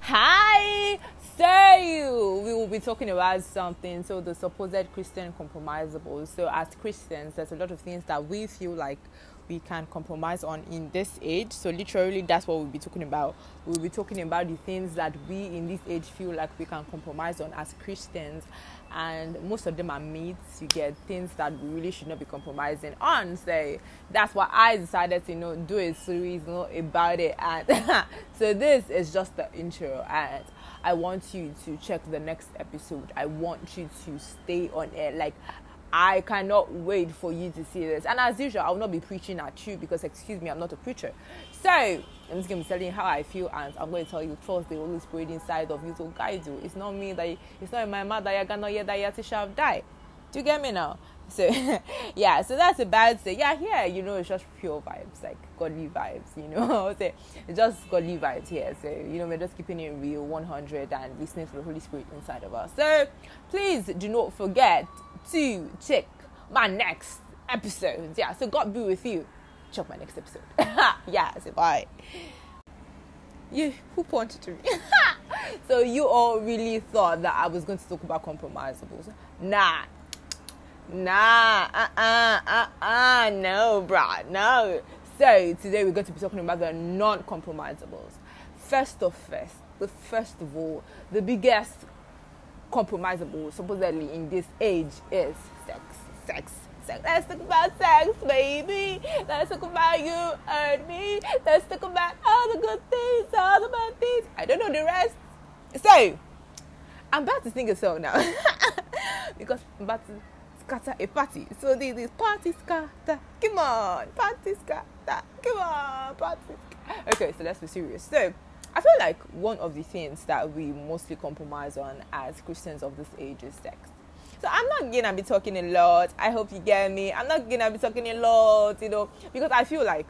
Hi! So, we will be talking about something. So, the supposed Christian compromisable. So, as Christians, there's a lot of things that we feel like we can compromise on in this age. So, literally, that's what we'll be talking about. We'll be talking about the things that we in this age feel like we can compromise on as Christians. And most of them are myths. You get things that we really should not be compromising on. So, that's why I decided to you know do a series you know, about it. And so, this is just the intro. And I want you to check the next episode. I want you to stay on air. Like, I cannot wait for you to see this. And as usual, I will not be preaching at you because, excuse me, I'm not a preacher. So, I'm just going to be telling you how I feel, and I'm going to tell you, trust the Holy Spirit inside of you to guide you. It's not me that, you, it's not in my mouth that you're to hear that you shall die. Do you get me now? So, yeah, so that's a bad say. Yeah, here, you know, it's just pure vibes, like godly vibes, you know. so, it's just godly vibes here. So, you know, we're just keeping it real 100 and listening to the Holy Spirit inside of us. So, please do not forget to check my next episode. Yeah, so God be with you. Check my next episode. yeah, so bye. You who pointed to me? so you all really thought that I was going to talk about compromisables? Nah. Nah, uh uh uh uh, no, bruh, no. So today we're going to be talking about the non compromisables. First of first, the first of all, the biggest compromisable supposedly in this age is sex. Sex. Sex. Let's talk about sex, baby. Let's talk about you and me. Let's talk about all the good things, all the bad things. I don't know the rest. So, I'm about to sing a song now because I'm about to scatter a party. So this is party scatter. Come on, party scatter. Come on, party. Okay, so let's be serious. So, I feel like one of the things that we mostly compromise on as Christians of this age is sex. So I'm not gonna be talking a lot. I hope you get me. I'm not gonna be talking a lot, you know, because I feel like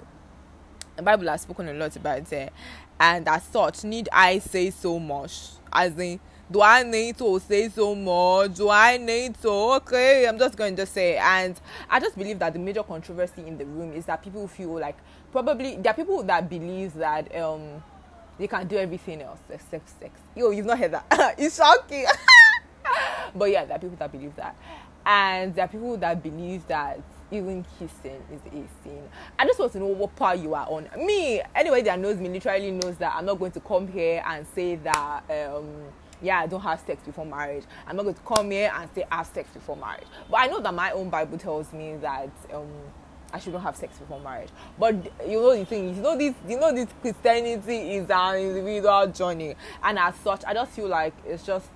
the Bible has spoken a lot about it, and as such, need I say so much? As in, do I need to say so much? Do I need to? Okay, I'm just going to say. And I just believe that the major controversy in the room is that people feel like probably there are people that believe that um they can do everything else except sex. Yo, you've not heard that. it's shocking. but yeah, there are people that believe that. And there are people that believe that even kissing is a sin. I just want to know what part you are on. Me, anybody that knows me literally knows that I'm not going to come here and say that um yeah, I don't have sex before marriage. I'm not going to come here and say I have sex before marriage. But I know that my own Bible tells me that um I shouldn't have sex before marriage. But you know the thing, you know this, you know this Christianity is an individual journey, and as such, I just feel like it's just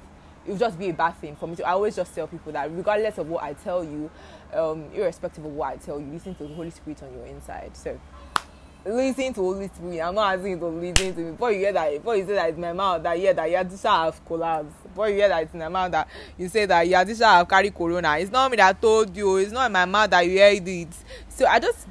it would just be a bad thing for me to. I always just tell people that regardless of what I tell you, um, irrespective of what I tell you, listen to the Holy Spirit on your inside. So listen to Holy Spirit. I'm not asking you to listen to me. Before you hear that, before you say that it's my mouth that yeah that Yadisha have collapsed. Before you hear that it's my mouth that you say that Yadisha have carried corona. It's not me that told you. It's not my mouth that you heard it. So I just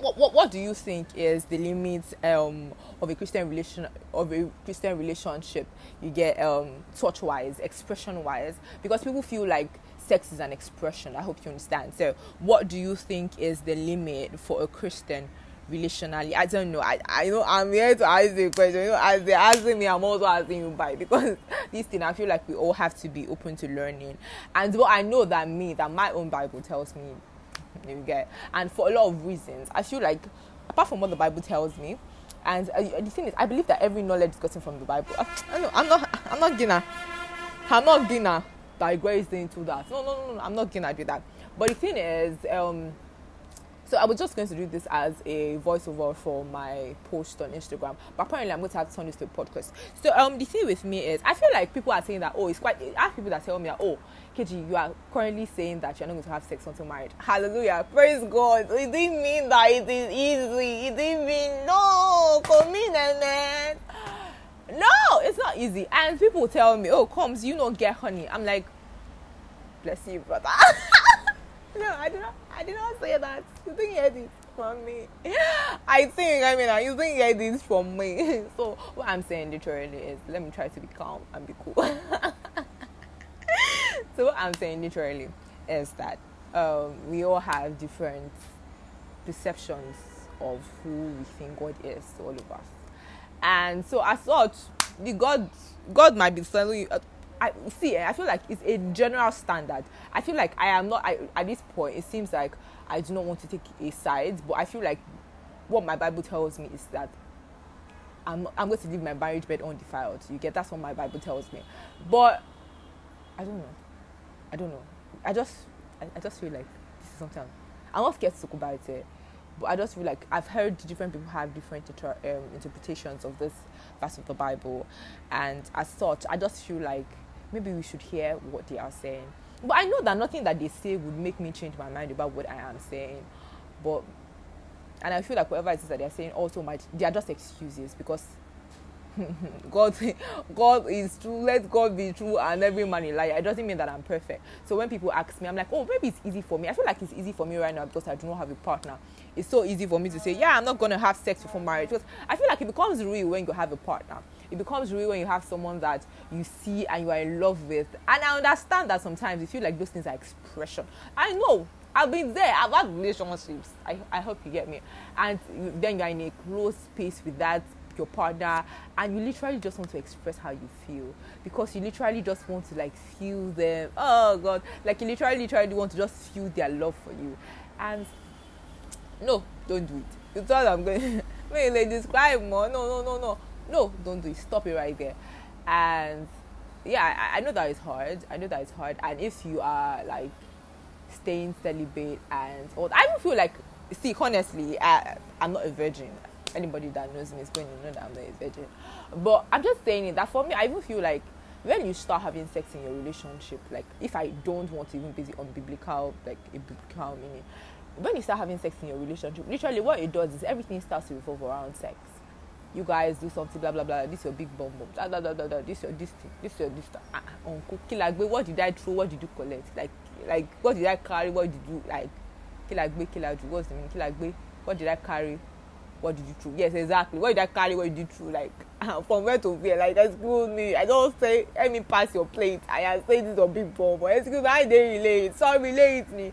what, what, what do you think is the limit um, of a Christian relation of a Christian relationship you get um, touch wise, expression wise? Because people feel like sex is an expression. I hope you understand. So, what do you think is the limit for a Christian relationally? I don't know. I, I know I'm here to ask you a question. You know, as they asking me, I'm also asking you by because this thing I feel like we all have to be open to learning. And what I know that me, that my own Bible tells me you get and for a lot of reasons i feel like apart from what the bible tells me and uh, the thing is i believe that every knowledge is gotten from the bible uh, I know, i'm not i'm not gonna i'm not gonna digress into that no no no no i'm not gonna do that but the thing is um so I was just going to do this as a voiceover for my post on Instagram, but apparently I'm going to have to turn this to a podcast. So um, the thing with me is, I feel like people are saying that oh, it's quite. I have people that tell me oh, KG, you are currently saying that you're not going to have sex until married. Hallelujah, praise God. It didn't mean that it is easy. It didn't mean no, man. No, it's not easy. And people tell me, oh, comes, you don't get honey. I'm like, bless you, brother. no, I do not. I did not say that. You think you heard it from me? I think. I mean, you think you heard this from me? so what I'm saying literally is, let me try to be calm and be cool. so what I'm saying literally is that um, we all have different perceptions of who we think God is all of us, and so as such, the God God might be telling you. I see. Eh, I feel like it's a general standard. I feel like I am not. I, at this point, it seems like I do not want to take a side, but I feel like what my Bible tells me is that I'm, I'm going to leave my marriage bed undefiled. You get that's what my Bible tells me. But I don't know. I don't know. I just I, I just feel like this is something I'm, I'm not scared to talk about it. But I just feel like I've heard different people have different inter- um, interpretations of this verse of the Bible, and as such, I just feel like maybe we should hear what they are saying. But I know that nothing that they say would make me change my mind about what I am saying. But and I feel like whatever it is that they're saying also might they are just excuses because God, God is true. Let God be true, and every man a liar. It doesn't mean that I'm perfect. So when people ask me, I'm like, oh, maybe it's easy for me. I feel like it's easy for me right now because I do not have a partner. It's so easy for me to say, yeah, I'm not gonna have sex before marriage. Because I feel like it becomes real when you have a partner. It becomes real when you have someone that you see and you are in love with. And I understand that sometimes you feel like those things are expression. I know I've been there. I've had relationships. I, I hope you get me. And then you're in a close space with that your partner and you literally just want to express how you feel because you literally just want to like feel them oh god like you literally literally want to just feel their love for you and no don't do it it's all i'm going wait like describe more no no no no no don't do it. Stop it right there. And yeah I, I know that it's hard. I know that it's hard. And if you are like staying celibate and all i don't feel like see honestly I, i'm not a virgin. Anybody that knows me is going to know that I'm not a virgin. But I'm just saying it that for me, I even feel like when you start having sex in your relationship, like if I don't want to even it on biblical, like a biblical meaning, when you start having sex in your relationship, literally what it does is everything starts to revolve around sex. You guys do something, blah blah blah. This your big bomb bomb, blah blah blah blah. blah. This your this thing, this your this. Uh, uncle, kilagbe, what did I throw? What did you collect? Like, like what did I carry? What did you like? Kilagbe, kilaju. What's the meaning? Kilagbe, what did I carry? what did you do? Yes, exactly. What did I carry? What did you do? Like from where to where? Like excuse me. I don't say let me pass your plate. I am saying this on big bomb. But excuse me, I didn't relate. Sorry, relate me.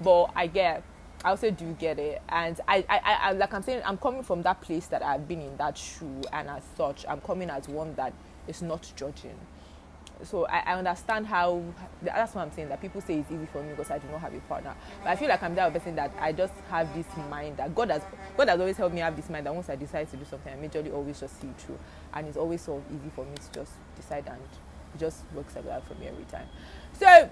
But I get. I also do get it, and I, I, I, like I'm saying, I'm coming from that place that I've been in that shoe, and as such, I'm coming as one that is not judging so I, I, understand how that's what I'm saying that people say it's easy for me because I do not have a partner. But I feel like I'm that person that I just have this mind that God has God has always helped me have this mind that once I decide to do something, I majorly always just see it through, and it's always so easy for me to just decide and it just works out for me every time. So.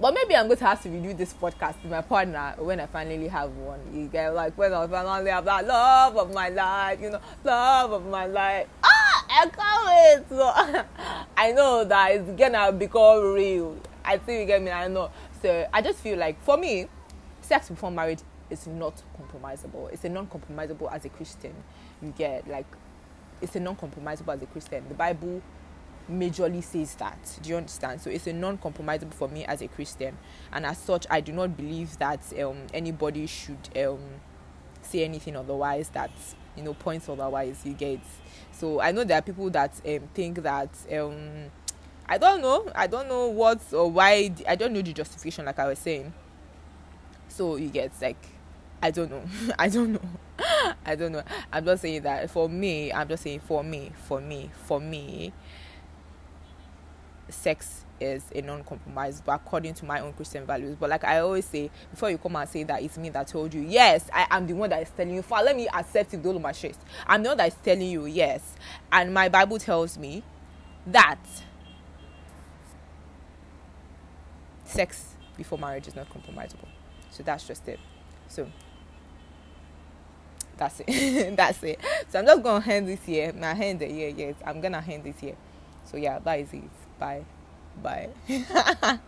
But maybe I'm going to have to redo this podcast with my partner when I finally have one. You get like when I finally have that love of my life, you know, love of my life. Ah, I can't wait. So I know that it's gonna become real. I think you get me. I know. So I just feel like for me, sex before marriage is not compromisable. It's a non-compromisable as a Christian. You get like it's a non-compromisable as a Christian. The Bible majorly says that. Do you understand? So it's a non-compromisable for me as a Christian, and as such, I do not believe that um, anybody should um, say anything otherwise. That you know points otherwise. You get so I know there are people that um, think that um, I don't know. I don't know what or why. I don't know the justification, like I was saying. So you get like, I don't know. I don't know. I don't know. I'm just saying that for me. I'm just saying for me. For me. For me. Sex is a non-compromise but according to my own christian values. But like i always say before you come and say that it's me that told you yes i am the one that is telling you. For let me accept it all my chest i'm the one that is telling you yes. And my bible tells me that sex before marriage is not compromisable. So that's just it. So that's it. That's it. So i'm just gonna hand this here my hand it here yes. I'm gonna hand this here so yeah that is it bye Bye.